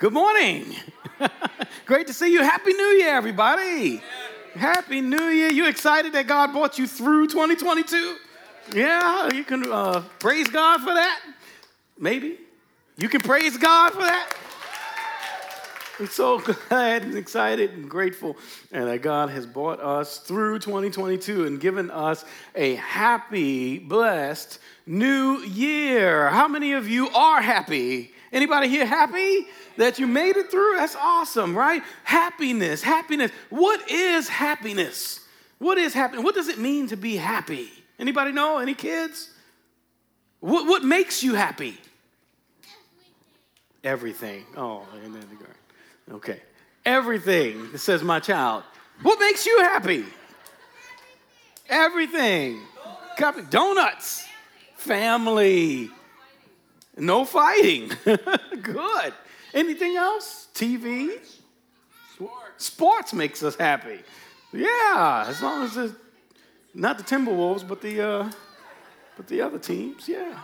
Good morning. Great to see you. Happy New Year, everybody. Happy New Year. You excited that God brought you through 2022? Yeah, you can uh, praise God for that. Maybe. You can praise God for that. I'm so glad and excited and grateful and that God has brought us through 2022 and given us a happy, blessed new year. How many of you are happy? Anybody here happy that you made it through? That's awesome, right? Happiness, happiness. What is happiness? What is happiness? What does it mean to be happy? Anybody know? Any kids? What, what makes you happy? Everything. Oh, and the garden. Okay. Everything, says my child. What makes you happy? Everything. Copy. Donuts. Family. No fighting. Good. Anything else? TV? Sports. Sports makes us happy. Yeah, as long as it's not the Timberwolves, but the uh, but the other teams. Yeah.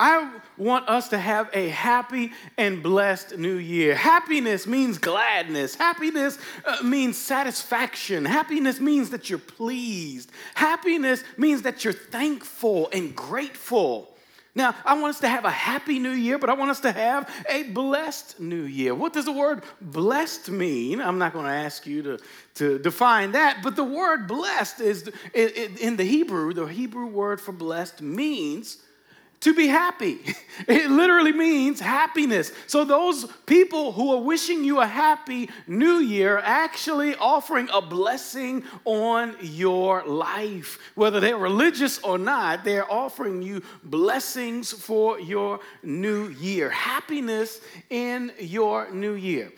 I want us to have a happy and blessed new year. Happiness means gladness. Happiness uh, means satisfaction. Happiness means that you're pleased. Happiness means that you're thankful and grateful. Now, I want us to have a happy new year, but I want us to have a blessed new year. What does the word blessed mean? I'm not going to ask you to, to define that, but the word blessed is in the Hebrew, the Hebrew word for blessed means to be happy. It literally means happiness. So, those people who are wishing you a happy new year actually offering a blessing on your life. Whether they're religious or not, they're offering you blessings for your new year. Happiness in your new year.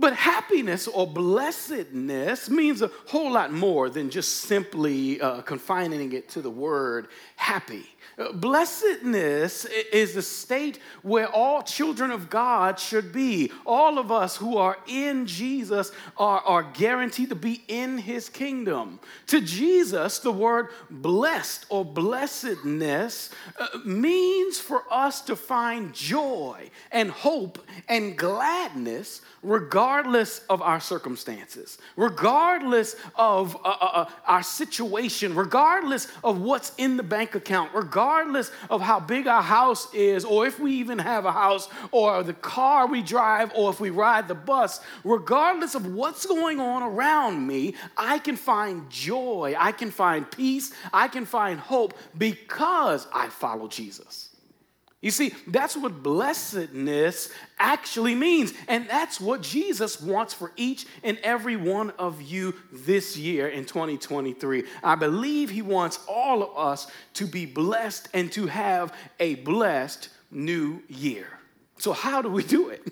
But happiness or blessedness means a whole lot more than just simply uh, confining it to the word happy. Blessedness is the state where all children of God should be. All of us who are in Jesus are, are guaranteed to be in his kingdom. To Jesus, the word blessed or blessedness uh, means for us to find joy and hope and gladness regardless of our circumstances, regardless of uh, uh, uh, our situation, regardless of what's in the bank account, regardless of how big our house is, or if we even have a house, or the car we drive, or if we ride the bus, regardless of what's going on around me, I can find joy, I can find peace, I can find hope because I follow Jesus. You see, that's what blessedness actually means. And that's what Jesus wants for each and every one of you this year in 2023. I believe He wants all of us to be blessed and to have a blessed new year. So, how do we do it?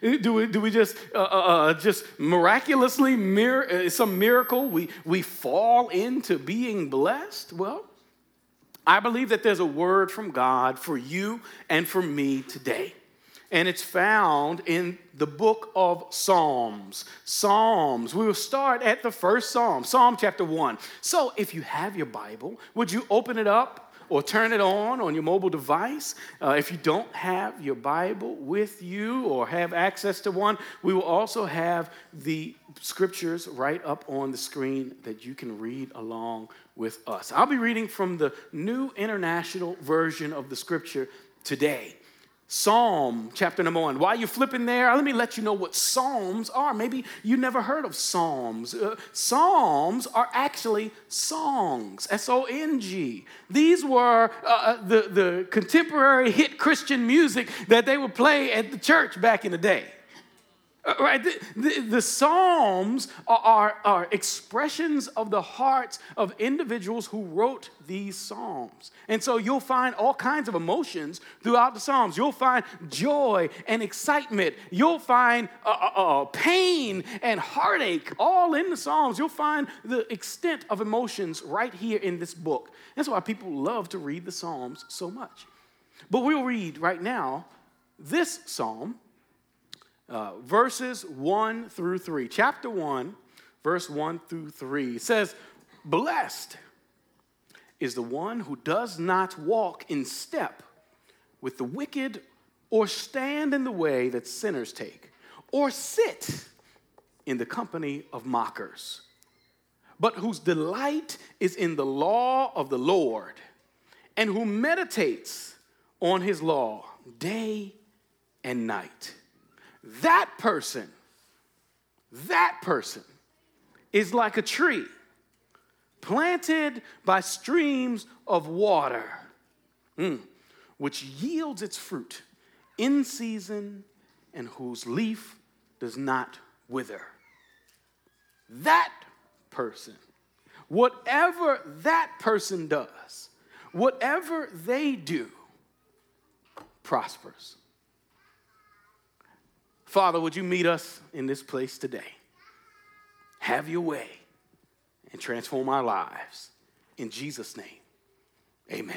do, we, do we just uh, uh, uh just miraculously mir- uh, some miracle we we fall into being blessed? Well, I believe that there's a word from God for you and for me today. And it's found in the book of Psalms. Psalms. We will start at the first Psalm, Psalm chapter 1. So if you have your Bible, would you open it up or turn it on on your mobile device. Uh, if you don't have your Bible with you or have access to one, we will also have the scriptures right up on the screen that you can read along with us. I'll be reading from the New International Version of the scripture today. Psalm chapter number one. While you're flipping there, let me let you know what Psalms are. Maybe you never heard of Psalms. Uh, Psalms are actually songs, S O N G. These were uh, uh, the, the contemporary hit Christian music that they would play at the church back in the day. Uh, right? The, the, the Psalms are, are, are, expressions of the hearts of individuals who wrote these Psalms. And so you'll find all kinds of emotions throughout the Psalms. You'll find joy and excitement. You'll find uh, uh, uh, pain and heartache all in the Psalms. You'll find the extent of emotions right here in this book. That's why people love to read the Psalms so much. But we'll read right now this Psalm uh, verses 1 through 3. Chapter 1, verse 1 through 3 says, Blessed is the one who does not walk in step with the wicked or stand in the way that sinners take, or sit in the company of mockers, but whose delight is in the law of the Lord, and who meditates on his law day and night. That person, that person is like a tree planted by streams of water, mm, which yields its fruit in season and whose leaf does not wither. That person, whatever that person does, whatever they do, prospers. Father, would you meet us in this place today? Have your way and transform our lives. In Jesus' name, amen.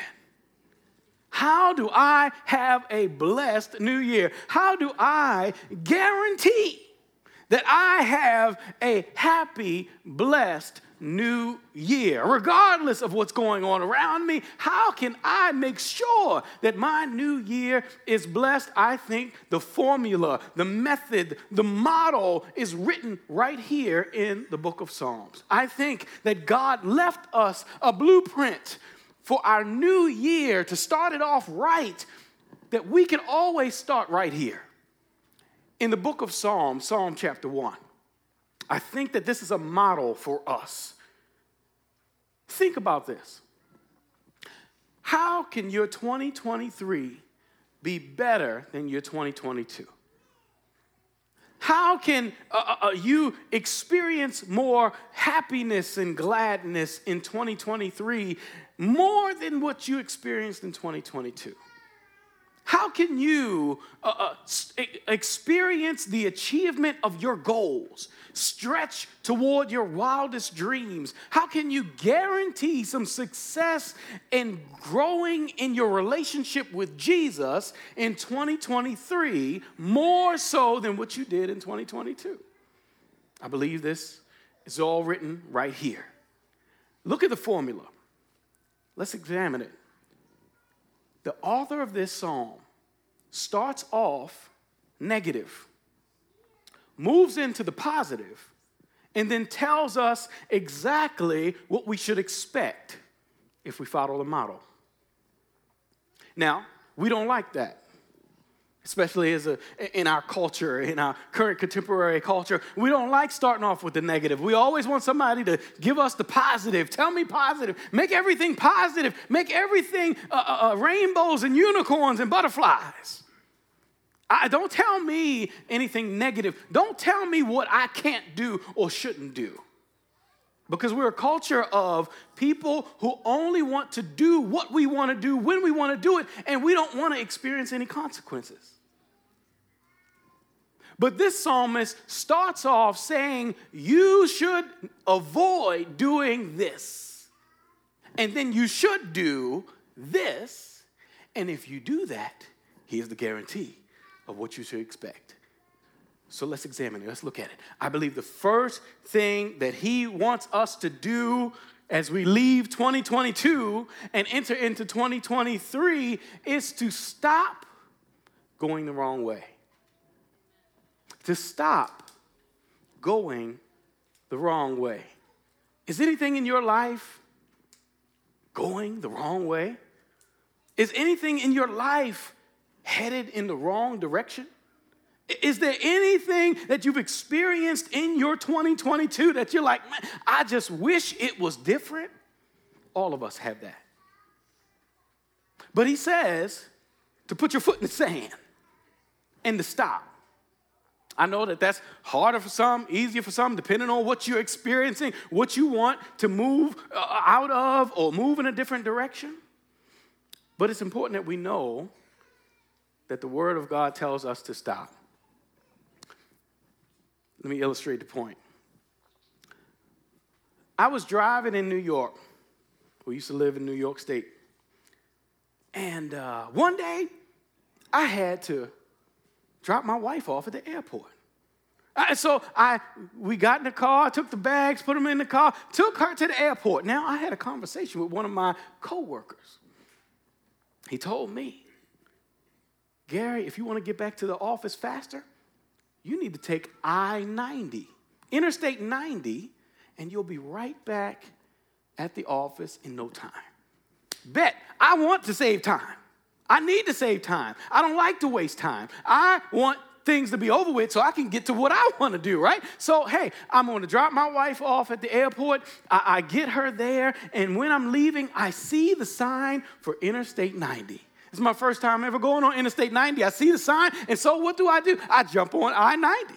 How do I have a blessed new year? How do I guarantee that I have a happy, blessed new year? Regardless of what's going on around me, how can I make sure that my new year is blessed? I think the formula, the method, the model is written right here in the book of Psalms. I think that God left us a blueprint for our new year to start it off right, that we can always start right here. In the book of Psalms, Psalm chapter 1, I think that this is a model for us. Think about this. How can your 2023 be better than your 2022? How can uh, uh, uh, you experience more happiness and gladness in 2023 more than what you experienced in 2022? How can you uh, uh, experience the achievement of your goals, stretch toward your wildest dreams? How can you guarantee some success in growing in your relationship with Jesus in 2023 more so than what you did in 2022? I believe this is all written right here. Look at the formula. Let's examine it. The author of this psalm starts off negative, moves into the positive, and then tells us exactly what we should expect if we follow the model. Now, we don't like that especially as a, in our culture, in our current contemporary culture. We don't like starting off with the negative. We always want somebody to give us the positive. Tell me positive. Make everything positive. Make everything uh, uh, uh rainbows and unicorns and butterflies. I, don't tell me anything negative. Don't tell me what I can't do or shouldn't do. Because we're a culture of people who only want to do what we want to do when we want to do it, and we don't want to experience any consequences. But this psalmist starts off saying, You should avoid doing this. And then you should do this. And if you do that, here's the guarantee of what you should expect. So let's examine it. Let's look at it. I believe the first thing that he wants us to do as we leave 2022 and enter into 2023 is to stop going the wrong way to stop going the wrong way. Is anything in your life going the wrong way? Is anything in your life headed in the wrong direction? Is there anything that you've experienced in your 2022 that you're like, man, I just wish it was different? All of us have that. But he says to put your foot in the sand and to stop. I know that that's harder for some, easier for some, depending on what you're experiencing, what you want to move uh, out of or move in a different direction. But it's important that we know that the Word of God tells us to stop. Let me illustrate the point. I was driving in New York. We used to live in New York State. And uh, one day, I had to drop my wife off at the airport. Uh, so I, we got in the car, took the bags, put them in the car, took her to the airport. Now I had a conversation with one of my coworkers. He told me, Gary, if you want to get back to the office faster, you need to take I 90, Interstate 90, and you'll be right back at the office in no time. Bet, I want to save time. I need to save time. I don't like to waste time. I want things to be over with so I can get to what I want to do, right? So, hey, I'm going to drop my wife off at the airport. I, I, get her there, and when I'm leaving, I see the sign for Interstate 90. It's my first time ever going on Interstate 90. I see the sign, and so what do I do? I jump on I 90.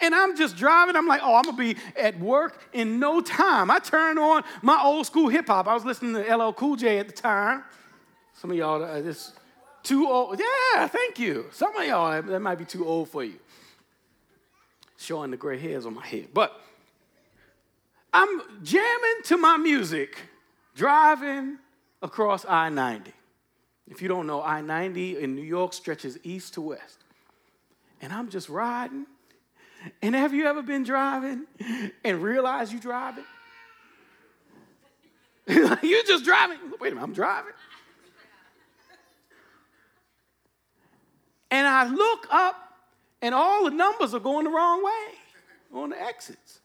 And I'm just driving. I'm like, oh, I'm gonna be at work in no time. I turn on my old school hip hop. I was listening to LL Cool J at the time. Some of y'all uh, are just too old. Yeah, thank you. Some of y'all, that might be too old for you. Showing the gray hairs on my head. But I'm jamming to my music, driving across I 90. If you don't know, I 90 in New York stretches east to west. And I'm just riding and have you ever been driving and realized you're driving? you just driving. Wait a minute, I'm driving. And I look up, and all the numbers are going the wrong way on the exits.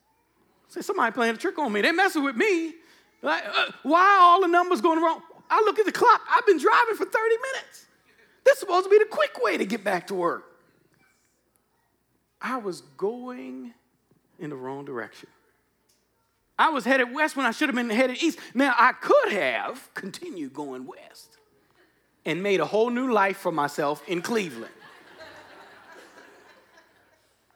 Say somebody playing a trick on me. They messing with me. Like, uh, why all the numbers going wrong? I look at the clock. I've been driving for 30 minutes. This is supposed to be the quick way to get back to work. I was going in the wrong direction. I was headed west when I should have been headed east. Now, I could have continued going west and made a whole new life for myself in Cleveland.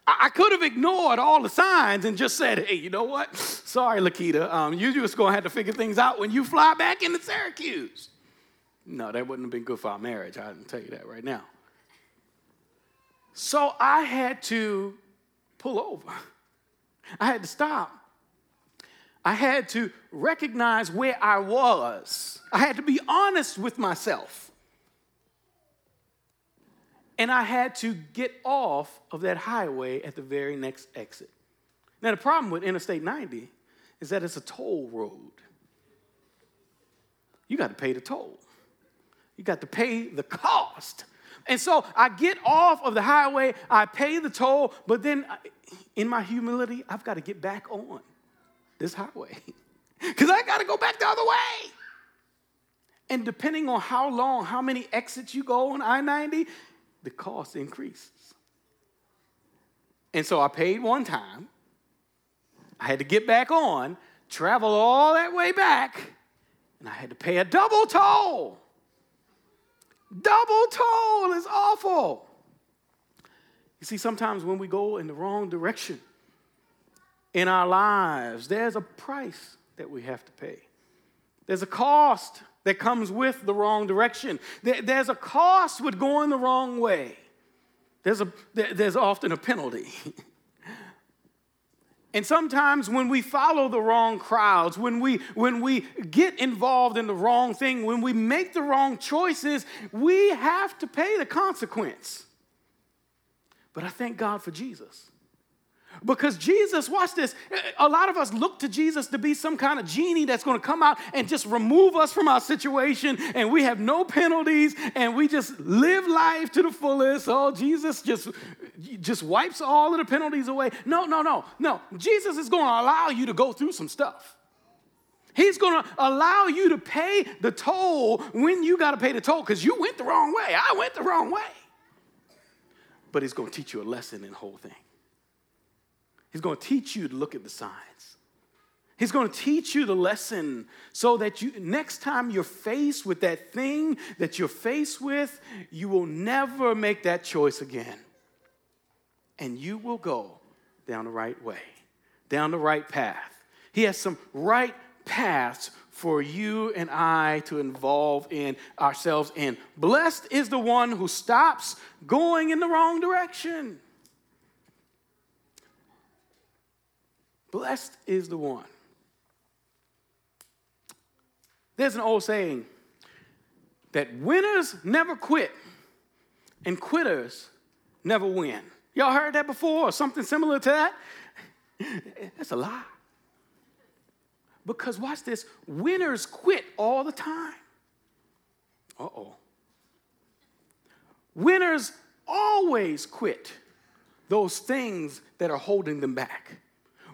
I could have ignored all the signs and just said, hey, you know what? Sorry, Lakita, um, you're just to have to figure things out when you fly back into Syracuse. No, that wouldn't have been good for our marriage. I can tell you that right now. So I had to pull over. I had to stop. I had to recognize where I was. I had to be honest with myself. And I had to get off of that highway at the very next exit. Now, the problem with Interstate 90 is that it's a toll road. You got to pay the toll, you got to pay the cost and so I get off of the highway, I pay the toll, but then in my humility, I've got to get back on this highway because I got to go back the other way. And depending on how long, how many exits you go on I 90, the cost increases. And so I paid one time. I had to get back on, travel all that way back, and I had to pay a double toll. Double toll is awful. You see, sometimes when we go in the wrong direction in our lives, there's a price that we have to pay. There's a cost that comes with the wrong direction. There's a cost with going the wrong way. There's, a, there's often a penalty. And sometimes when we follow the wrong crowds, when we, when we get involved in the wrong thing, when we make the wrong choices, we have to pay the consequence. But I thank God for Jesus. Because Jesus, watch this. A lot of us look to Jesus to be some kind of genie that's going to come out and just remove us from our situation, and we have no penalties, and we just live life to the fullest. Oh, Jesus just, just wipes all of the penalties away. No, no, no, no. Jesus is going to allow you to go through some stuff. He's going to allow you to pay the toll when you got to pay the toll because you went the wrong way. I went the wrong way. But He's going to teach you a lesson in the whole thing. He's going to teach you to look at the signs. He's going to teach you the lesson so that you next time you're faced with that thing that you're faced with, you will never make that choice again. And you will go down the right way, down the right path. He has some right paths for you and I to involve in ourselves in. Blessed is the one who stops going in the wrong direction. Blessed is the one. There's an old saying that winners never quit and quitters never win. Y'all heard that before or something similar to that? That's a lie. Because watch this winners quit all the time. Uh oh. Winners always quit those things that are holding them back.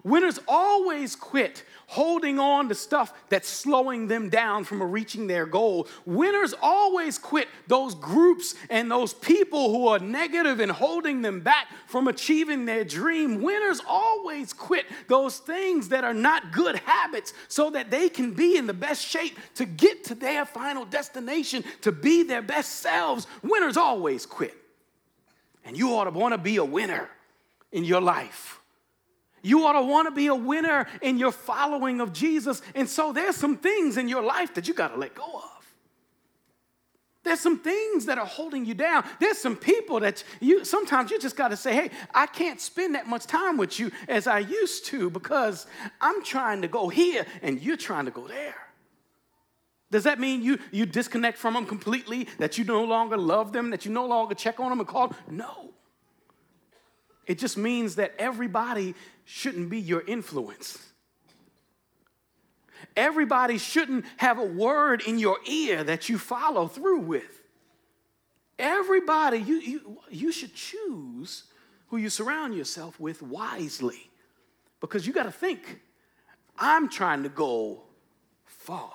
Winners always quit holding on to stuff that's slowing them down from reaching their goal. Winners always quit those groups and those people who are negative and holding them back from achieving their dream. Winners always quit those things that are not good habits so that they can be in the best shape to get to their final destination, to be their best selves. Winners always quit. And you ought to want to be a winner in your life. You ought to want to be a winner in your following of Jesus. And so there's some things in your life that you got to let go of. There's some things that are holding you down. There's some people that you sometimes you just got to say, "Hey, I can't spend that much time with you as I used to because I'm trying to go here and you're trying to go there." Does that mean you you disconnect from them completely, that you no longer love them, that you no longer check on them and call? No. It just means that everybody shouldn't be your influence. Everybody shouldn't have a word in your ear that you follow through with. Everybody, you, you, you should choose who you surround yourself with wisely because you got to think I'm trying to go far.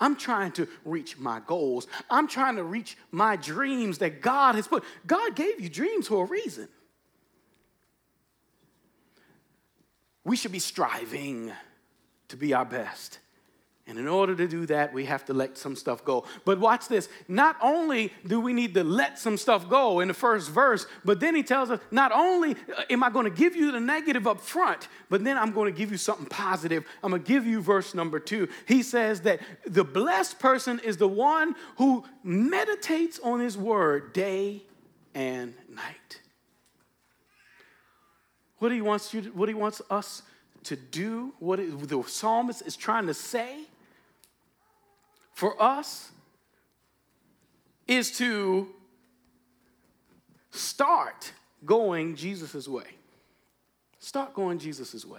I'm trying to reach my goals. I'm trying to reach my dreams that God has put. God gave you dreams for a reason. We should be striving to be our best. And in order to do that, we have to let some stuff go. But watch this. Not only do we need to let some stuff go in the first verse, but then he tells us not only uh, am I going to give you the negative up front, but then I'm going to give you something positive. I'm going to give you verse number two. He says that the blessed person is the one who meditates on his word day and night. What he wants you to, what he wants us to do, what the psalmist is trying to say for us is to start going Jesus' way. Start going Jesus' way.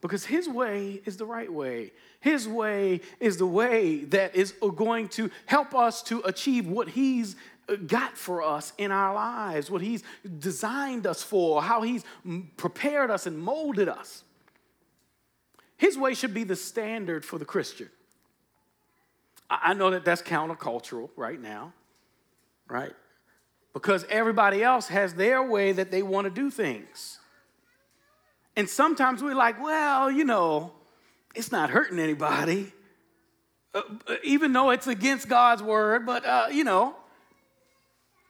Because his way is the right way. His way is the way that is going to help us to achieve what he's got for us in our lives, what He's designed us for, how He's prepared us and molded us. His way should be the standard for the Christian. I know that that's countercultural right now, right? Because everybody else has their way that they want to do things. And sometimes we're like, well, you know, it's not hurting anybody, uh, even though it's against God's word, but, uh, you know,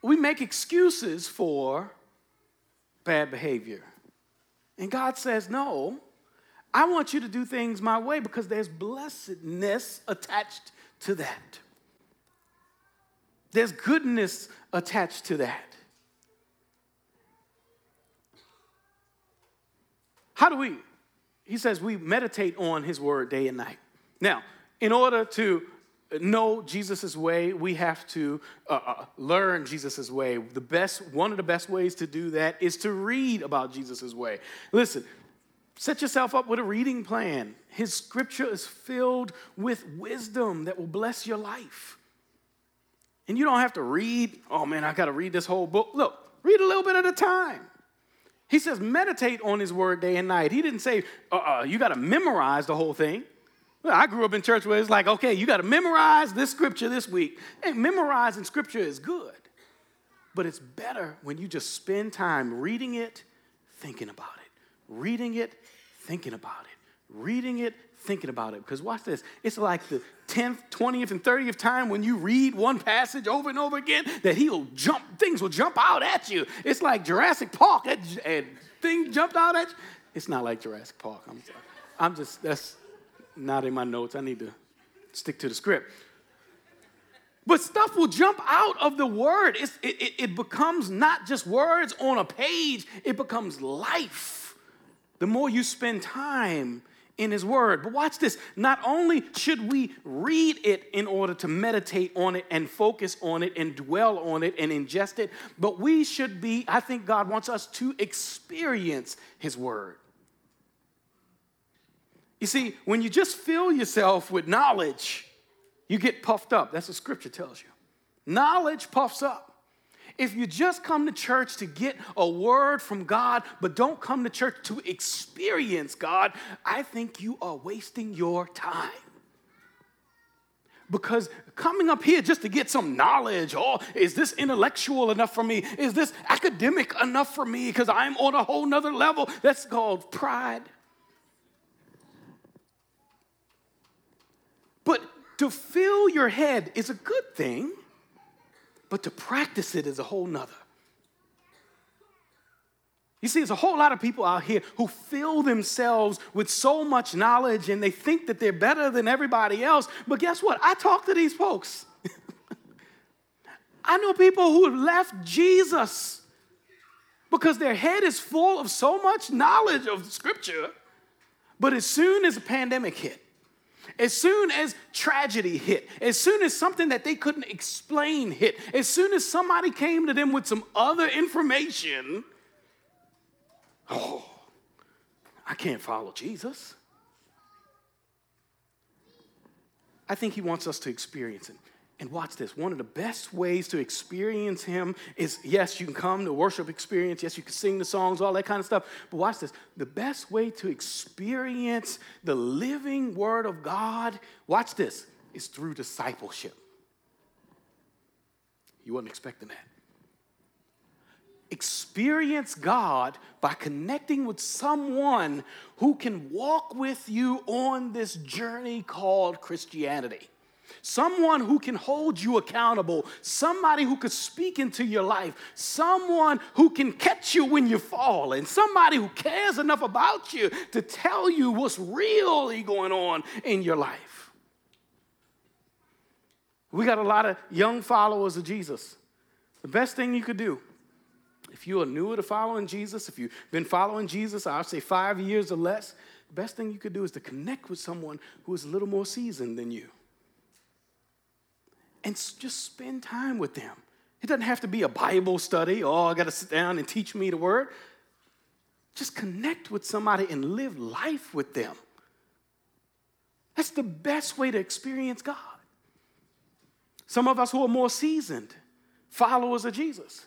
we make excuses for bad behavior. And God says, No, I want you to do things my way because there's blessedness attached to that. There's goodness attached to that. How do we? He says we meditate on his word day and night. Now, in order to know Jesus' way, we have to uh, uh, learn Jesus' way. The best, one of the best ways to do that is to read about Jesus' way. Listen, set yourself up with a reading plan. His scripture is filled with wisdom that will bless your life. And you don't have to read, oh man, I got to read this whole book. Look, read a little bit at a time. He says, meditate on his word day and night. He didn't say, uh, uh you got to memorize the whole thing. I grew up in church where it's like, okay, you got to memorize this scripture this week. Hey, memorizing scripture is good, but it's better when you just spend time reading it, thinking about it, reading it, thinking about it, reading it, thinking about it. Because watch this, it's like the 10th, 20th, and 30th time when you read one passage over and over again that he'll jump, things will jump out at you. It's like Jurassic Park, and, and jumped out at you. It's not like Jurassic Park. I'm, I'm just, that's, not in my notes. I need to stick to the script. But stuff will jump out of the word. It, it, it, becomes not just words on a page, it becomes life. The more you spend time in His Word. But watch this. Not only should we read it in order to meditate on it and focus on it and dwell on it and ingest it, but we should be, I think God wants us to experience His Word. You see, when you just fill yourself with knowledge, you get puffed up. That's what scripture tells you. Knowledge puffs up. If you just come to church to get a word from God, but don't come to church to experience God, I think you are wasting your time. Because coming up here just to get some knowledge, oh, is this intellectual enough for me? Is this academic enough for me? Because I'm on a whole nother level. That's called pride. But to fill your head is a good thing but to practice it is a whole nother. You see, there's a whole lot of people out here who fill themselves with so much knowledge and they think that they're better than everybody else. But guess what? I talk to these folks. I know people who have left Jesus because their head is full of so much knowledge of Scripture. But as soon as a pandemic hit, as soon as tragedy hit, as soon as something that they couldn't explain hit, as soon as somebody came to them with some other information, oh, I can't follow Jesus. I think he wants us to experience it. And watch this. One of the best ways to experience Him is yes, you can come to worship experience. Yes, you can sing the songs, all that kind of stuff. But watch this. The best way to experience the living Word of God, watch this, is through discipleship. You weren't expecting that. Experience God by connecting with someone who can walk with you on this journey called Christianity someone who can hold you accountable, somebody who could speak into your life, someone who can catch you when you fall, and somebody who cares enough about you to tell you what's really going on in your life. We got a lot of young followers of Jesus. The best thing you could do, if you are newer to following Jesus, if you've been following Jesus, I'll say five years or less, the best thing you could do is to connect with someone who is a little more seasoned than you and just spend time with them. It doesn't have to be a Bible study. Oh, I got to sit down and teach me the word. Just connect with somebody and live life with them. That's the best way to experience God. Some of us who are more seasoned, followers of Jesus,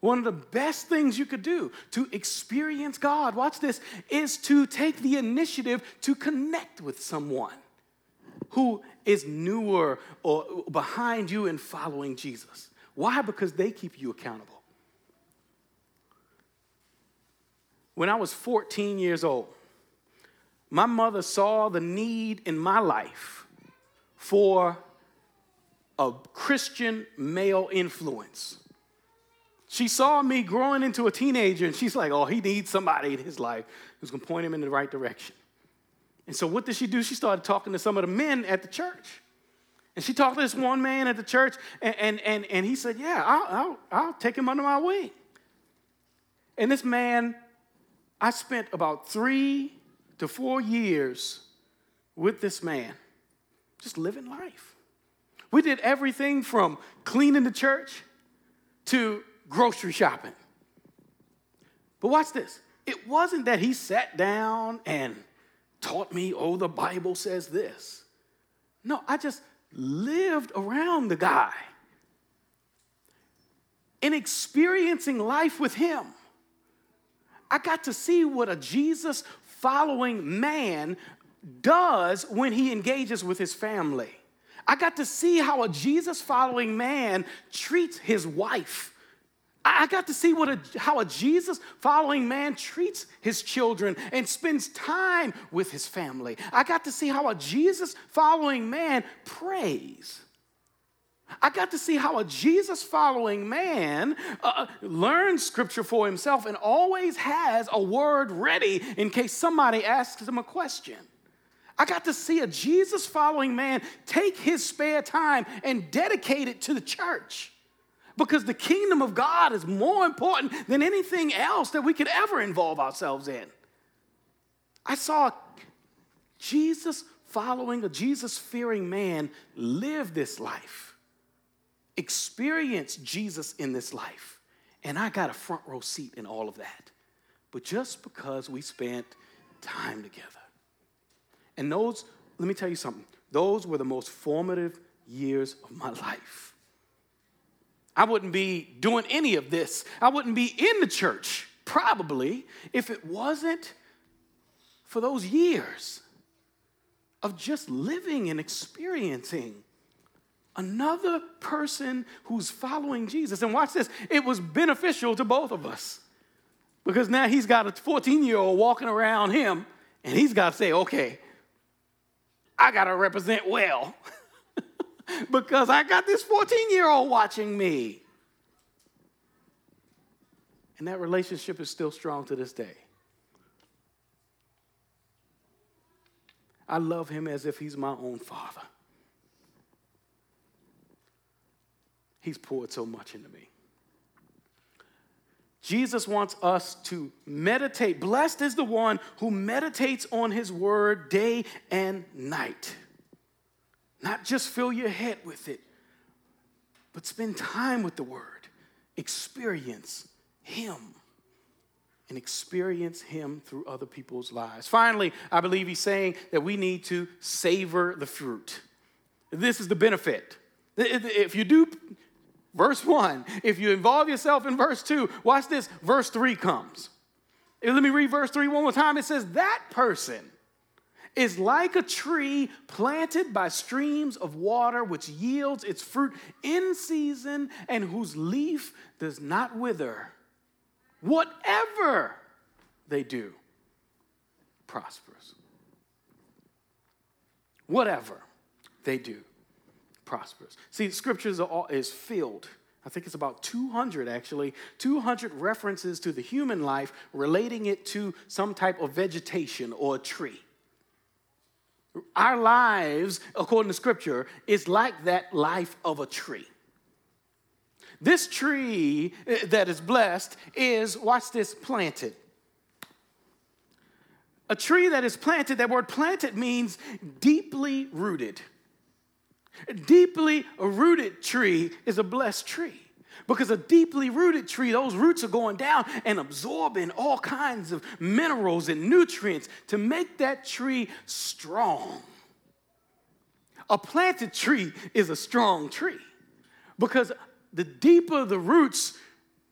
one of the best things you could do to experience God, watch this, is to take the initiative to connect with someone who is newer or behind you in following Jesus. Why? Because they keep you accountable. When I was 14 years old, my mother saw the need in my life for a Christian male influence. She saw me growing into a teenager and she's like, oh, he needs somebody in his life who's gonna point him in the right direction. And so, what did she do? She started talking to some of the men at the church. And she talked to this one man at the church, and, and, and, and he said, Yeah, I'll, I'll, I'll take him under my wing. And this man, I spent about three to four years with this man, just living life. We did everything from cleaning the church to grocery shopping. But watch this. It wasn't that he sat down and taught me, oh, the Bible says this. No, I just lived around the guy and experiencing life with him. I got to see what a Jesus following man does when he engages with his family. I got to see how a Jesus following man treats his wife I got to see what a, how a Jesus following man treats his children and spends time with his family. I got to see how a Jesus following man prays. I got to see how a Jesus following man uh, uh, learns scripture for himself and always has a word ready in case somebody asks him a question. I got to see a Jesus following man take his spare time and dedicate it to the church because the kingdom of God is more important than anything else that we could ever involve ourselves in. I saw Jesus following a Jesus fearing man live this life, experience Jesus in this life, and I got a front row seat in all of that. But just because we spent time together. And those, let me tell you something, those were the most formative years of my life I wouldn't be doing any of this. I wouldn't be in the church, probably, if it wasn't for those years of just living and experiencing another person who's following Jesus. And watch this, it was beneficial to both of us because now he's got a 14 year old walking around him and he's got to say, okay, I got to represent well. because I got this 14 year old watching me. And that relationship is still strong to this day. I love him as if he's my own father. He's poured so much into me. Jesus wants us to meditate. Blessed is the one who meditates on his word day and night. Not just fill your head with it, but spend time with the Word. Experience Him and experience Him through other people's lives. Finally, I believe He's saying that we need to savor the fruit. This is the benefit. If you do, verse one, if you involve yourself in verse two, watch this, verse three comes. Let me read verse three one more time. It says, That person is like a tree planted by streams of water, which yields its fruit in season and whose leaf does not wither. Whatever they do prospers. Whatever they do prospers. See, scriptures all, is filled. I think it's about 200 actually, 200 references to the human life relating it to some type of vegetation or a tree. Our lives, according to scripture, is like that life of a tree. This tree that is blessed is, watch this, planted. A tree that is planted, that word planted means deeply rooted. A deeply rooted tree is a blessed tree. Because a deeply rooted tree, those roots are going down and absorbing all kinds of minerals and nutrients to make that tree strong. A planted tree is a strong tree because the deeper the roots,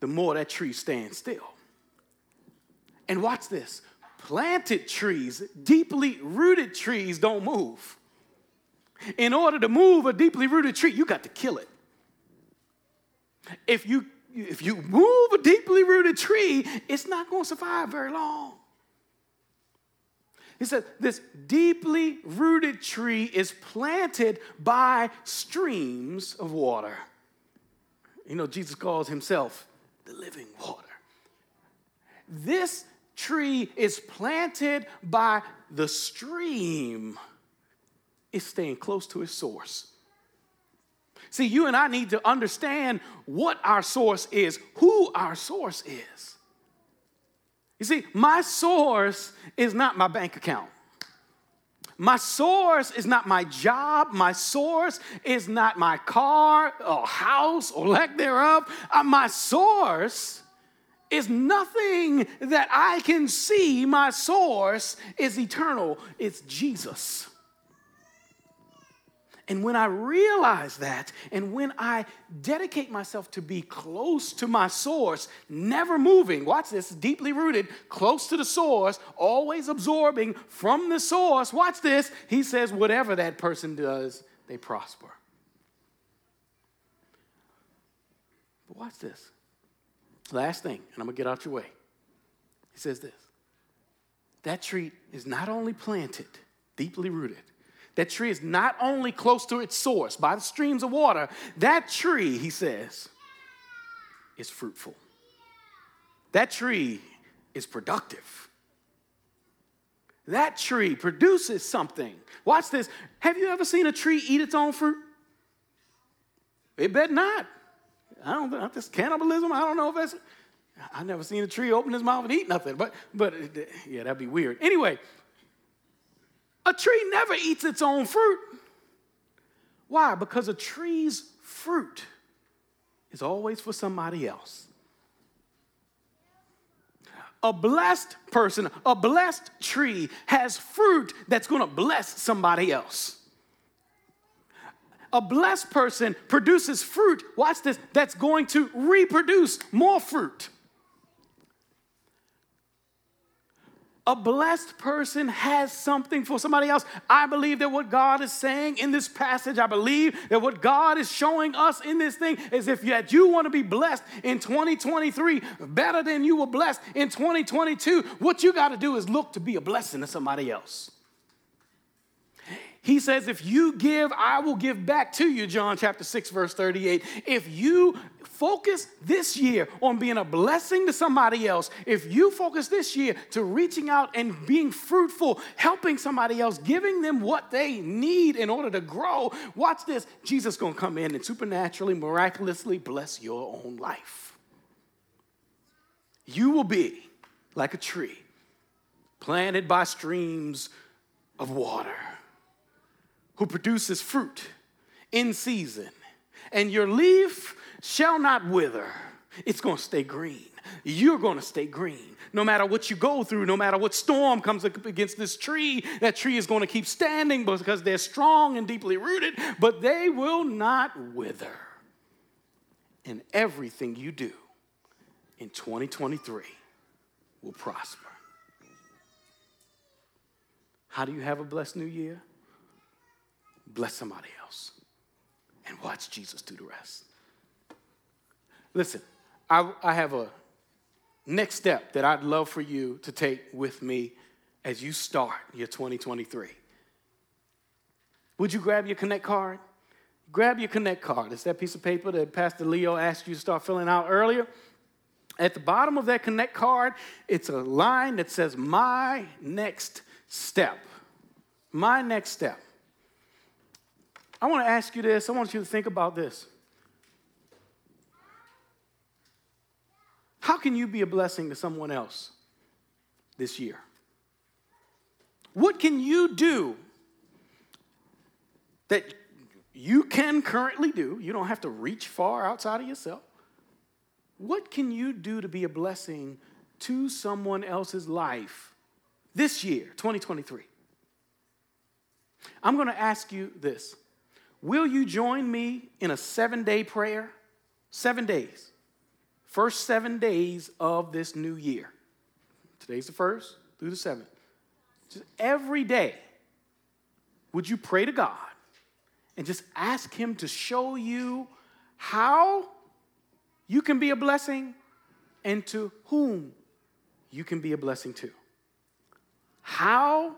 the more that tree stands still. And watch this planted trees, deeply rooted trees don't move. In order to move a deeply rooted tree, you got to kill it. If you if you move a deeply rooted tree, it's not going to survive very long. He said, This deeply rooted tree is planted by streams of water. You know, Jesus calls himself the living water. This tree is planted by the stream, it's staying close to its source. See, you and I need to understand what our source is, who our source is. You see, my source is not my bank account. My source is not my job. My source is not my car or house or lack thereof. Uh, my source is nothing that I can see. My source is eternal. It's Jesus. And when I realize that, and when I dedicate myself to be close to my source, never moving, watch this, deeply rooted, close to the source, always absorbing from the source, watch this, he says, whatever that person does, they prosper. But watch this. Last thing, and I'm gonna get out your way. He says this that tree is not only planted, deeply rooted, that tree is not only close to its source by the streams of water, that tree, he says, is fruitful. That tree is productive. That tree produces something. Watch this. Have you ever seen a tree eat its own fruit? It bet not. I don't know. This cannibalism. I don't know if that's. I've never seen a tree open its mouth and eat nothing. But but yeah, that'd be weird. Anyway, a tree never eats its own fruit. Why? Because a tree's fruit is always for somebody else. A blessed person, a blessed tree has fruit that's to bless somebody else. a blessed person produces fruit, watch this, that's going to reproduce more fruit. A blessed person has something for somebody else. I believe that what God is saying in this passage, I believe that what God is showing us in this thing is if you, you want to be blessed in 2023 better than you were blessed in 2022, what you got to do is look to be a blessing to somebody else. He says, If you give, I will give back to you, John chapter 6, verse 38. If you focus this year on being a blessing to somebody else, if you focus this year to reaching out and being fruitful, helping somebody else, giving them what they need in order to grow, watch this. Jesus is gonna come in and supernaturally, miraculously bless your own life. You will be like a tree planted by streams of water who produces fruit in season, and your leaf shall not wither. It's going to stay green. You're going to stay green. No matter what you go through, no matter what storm comes up against this tree, that tree is going to keep standing because they're strong and deeply rooted, but they will not wither. And everything you do in 2023 will prosper. How do you have a blessed new year? Bless somebody else and watch Jesus do the rest. Listen, I, I have a next step that I'd love for you to take with me as you start your 2023. Would you grab your Connect card? Grab your Connect card. It's that piece of paper that Pastor Leo asked you to start filling out earlier. At the bottom of that Connect card, it's a line that says, My next step. My next step. I want to ask you this. I want you to think about this. How can you be a blessing to someone else this year? What can you do that you can currently do? You don't have to reach far outside of yourself. What can you do to be a blessing to someone else's life this year, 2023? I'm going to ask you this Will you join me in a seven day prayer? Seven days. First seven days of this new year. Today's the first through the seventh. Just every day, would you pray to God and just ask Him to show you how you can be a blessing and to whom you can be a blessing to? How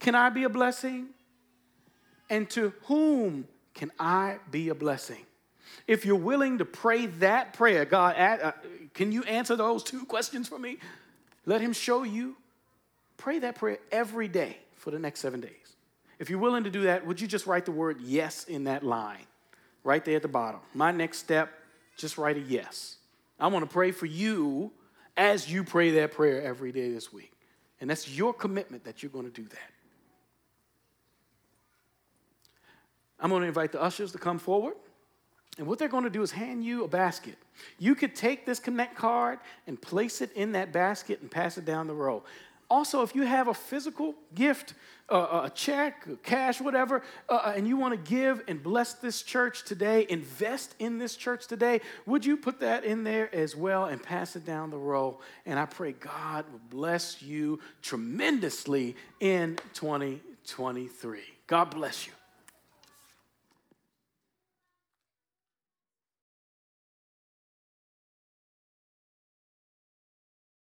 can I be a blessing and to whom can I be a blessing? If you're willing to pray that prayer, God, uh, can you answer those two questions for me? Let Him show you. Pray that prayer every day for the next seven days. If you're willing to do that, would you just write the word yes in that line right there at the bottom? My next step, just write a yes. I want to pray for you as you pray that prayer every day this week. And that's your commitment that you're going to do that. I'm going to invite the ushers to come forward. And what they're going to do is hand you a basket. You could take this Connect card and place it in that basket and pass it down the row. Also, if you have a physical gift, uh, a check, cash, whatever, uh, uh, and you want to give and bless this church today, invest in this church today, would you put that in there as well and pass it down the row? And I pray God will bless you tremendously in 2023. God bless you.